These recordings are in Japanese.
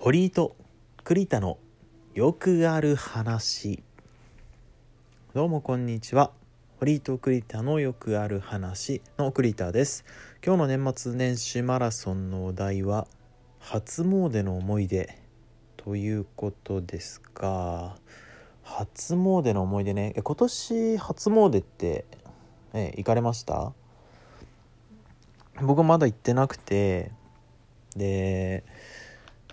堀井と栗田のよくある話。どうもこんにちは。堀井と栗田のよくある話の栗田です。今日の年末年始マラソンのお題は初詣の思い出ということですが初詣の思い出ね。今年初詣ってえ行かれました？僕まだ行ってなくて。で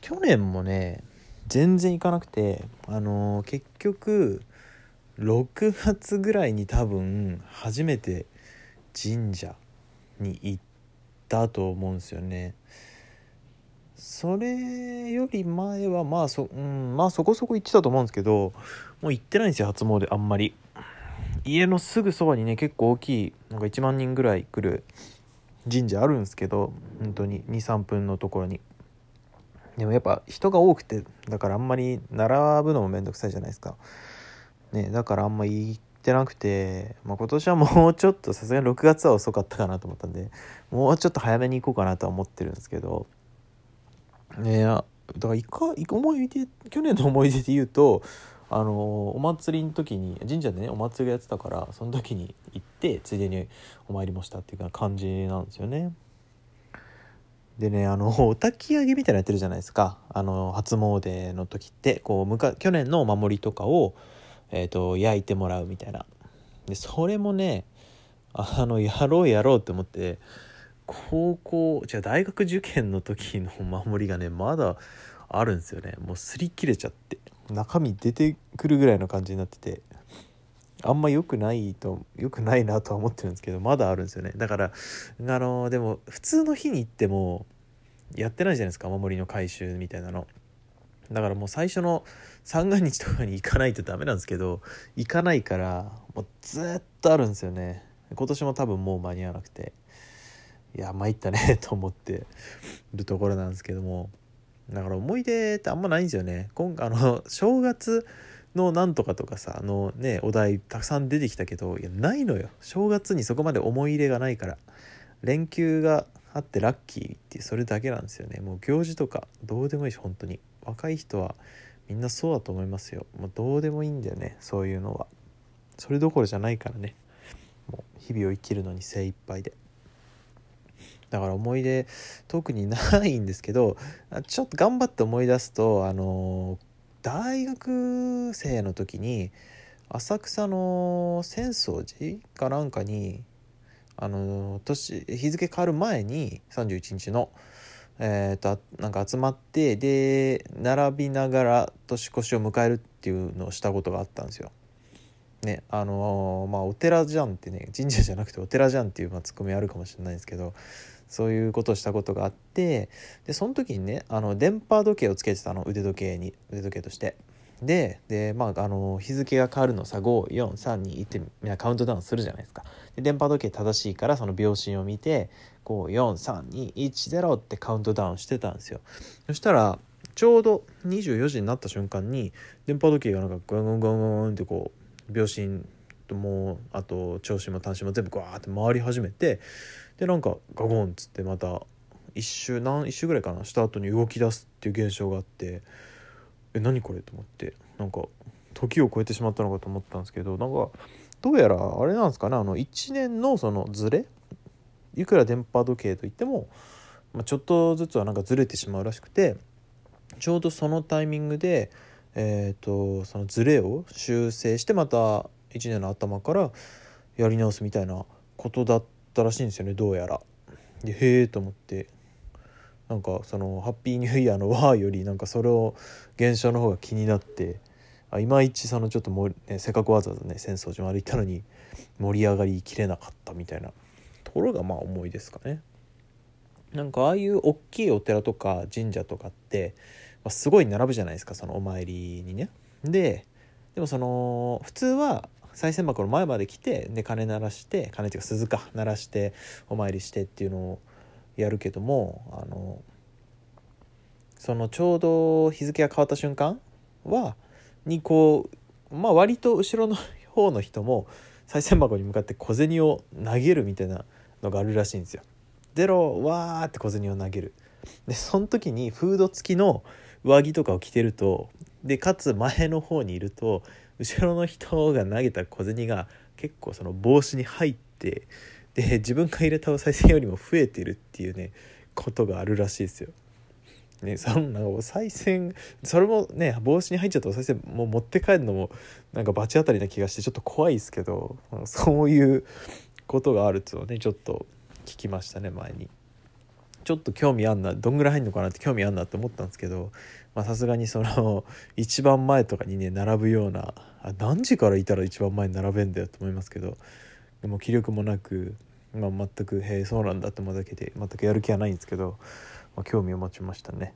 去年もね全然行かなくてあのー結局6月ぐらいに多分初めて神社に行ったと思うんですよね。それより前はまあそ,、うん、まあそこそこ行ってたと思うんですけどもう行ってないんですよ初詣あんまり。家のすぐそばにね結構大きいなんか1万人ぐらい来る神社あるんですけど本当に23分のところに。でもやっぱ人が多くてだからあんまり並ぶのもめんどくさいじゃないですかねだからあんまり行ってなくて、まあ、今年はもうちょっとさすがに6月は遅かったかなと思ったんでもうちょっと早めに行こうかなとは思ってるんですけどねだからいかいか思い出去年の思い出で言うとあのお祭りの時に神社でねお祭りがやってたからその時に行ってついでにお参りもしたっていう感じなんですよね。でねあの お焚き上げみたいなのやってるじゃないですか。あの初詣の時ってこうむか去年のお守りとかを、えー、と焼いてもらうみたいな。でそれもねあのやろうやろうって思って高校じゃあ大学受験の時のお守りがねまだあるんですよね。もう擦り切れちゃって中身出てくるぐらいの感じになってて。あんま良くないと良くないなとは思ってるんですけどまだあるんですよね。だからあのでも普通の日に行ってもやってないじゃないですか。お守りの回収みたいなの。だからもう最初の三が日とかに行かないとダメなんですけど行かないからもうずっとあるんですよね。今年も多分もう間に合わなくて。いや参ったねと思ってるところなんですけども。だから思い出ってあんまないんですよね。今あの正月のなんとかとかさあのねお題たくさん出てきたけどいやないのよ。正月にそこまで思い入れがないから。連休があってラッキーってそれだけなんですよね。もう行事とかどうでもいいし本当に。若い人はみんなそうだと思いますよ。もうどうでもいいんだよねそういうのは。それどころじゃないからね。もう日々を生きるのに精一杯で。だから思い出特にないんですけどちょっと頑張って思い出すとあの大学生の時に浅草の浅草寺かなんかにあの年日付変わる前に31日のえー、となんか集まってで並びながら年越しを迎えるっていうのをしたことがあったんですよ。ねあのまあお寺じゃんってね神社じゃなくてお寺じゃんっていう、まあ、ツッコミあるかもしれないですけどそういうことをしたことがあってでその時にねあの電波時計をつけてたの腕時計に腕時計として。でで、まあ、あの日付が変わるのさ5432ってみんなカウントダウンするじゃないですか。で電波時計正しいからその秒針を見て54321ってカウントダウンしてたんですよ。そしたらちょうど24時になった瞬間に電波時計がなんかガンガンガンガンってこう秒針もうあと長針も短針も全部ガーって回り始めてでなんかガゴンっつってまた一周何一周ぐらいかなした後に動き出すっていう現象があってえ何これと思ってなんか時を超えてしまったのかと思ったんですけどなんかどうやらあれなんですかねあの1年のそのズレいくら電波時計といっても、まあ、ちょっとずつはなんかずれてしまうらしくてちょうどそのタイミングで、えーと、そのズレを修正してまた1年の頭からやり直すみたいなことだったらしいんですよねどうやら。でへえと思ってなんかそのハッピーニューイヤーの「わ」よりなんかそれを現象の方が気になってあいまいちそのちょっとも、ね、せっかくわざわざね浅草寺まで行ったのに盛り上がりきれなかったみたいなところがまあ思いですかね。なんかああいう大きいお寺とか神社とかって、まあ、すごい並ぶじゃないですかそのお参りにね。ででもその普通は賽銭箱の前まで来てで鐘鳴らして鐘っていうか鈴か鳴らしてお参りしてっていうのをやるけどもあのそのちょうど日付が変わった瞬間はにこうまあ割と後ろの方の人も賽銭箱に向かって小銭を投げるみたいなのがあるらしいんですよ。ゼロわーって小銭を投げる。でその時にフード付きの上着とかを着てるとでかつ前の方にいると後ろの人が投げた小銭が結構その帽子に入ってで自分が入れたお賽銭よりも増えてるっていうねことがあるらしいですよ。ね、そんなお賽銭それもね帽子に入っちゃったお賽銭もう持って帰るのもなんか罰当たりな気がしてちょっと怖いですけどそういうことがあるっていうのをねちょっと聞きましたね前に。ちょっと興味あんなどんぐらい入んのかなって興味あんなって思ったんですけどさすがにその 一番前とかにね並ぶようなあ何時からいたら一番前に並べんだよと思いますけどでも気力もなく、まあ、全く「へえそうなんだ」って思うだけで全くやる気はないんですけど、まあ、興味を持ちましたね。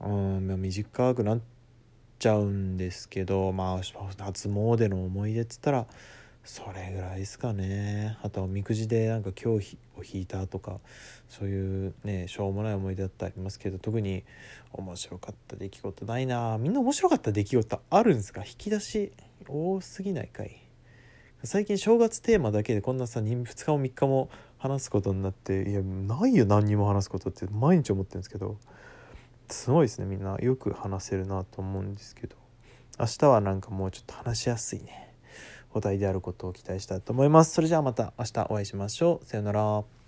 うん短くなっちゃうんですけどまあ初詣の思い出っつったらそれぐらいですかね。あとはおみくじでなんか今日を引いたとかそういうねしょうもない思い出だってありますけど特に面白かった出来事ないな。みんな面白かった出来事あるんですか？引き出し多すぎないかい。最近正月テーマだけでこんなさ 2, 2日も3日も話すことになっていやないよ。何にも話すことって毎日思ってるんですけどすごいですね。みんなよく話せるなと思うんですけど。明日はなんかもうちょっと話しやすいね。答えであることを期待したいと思います。それじゃあまた明日お会いしましょう。さようなら。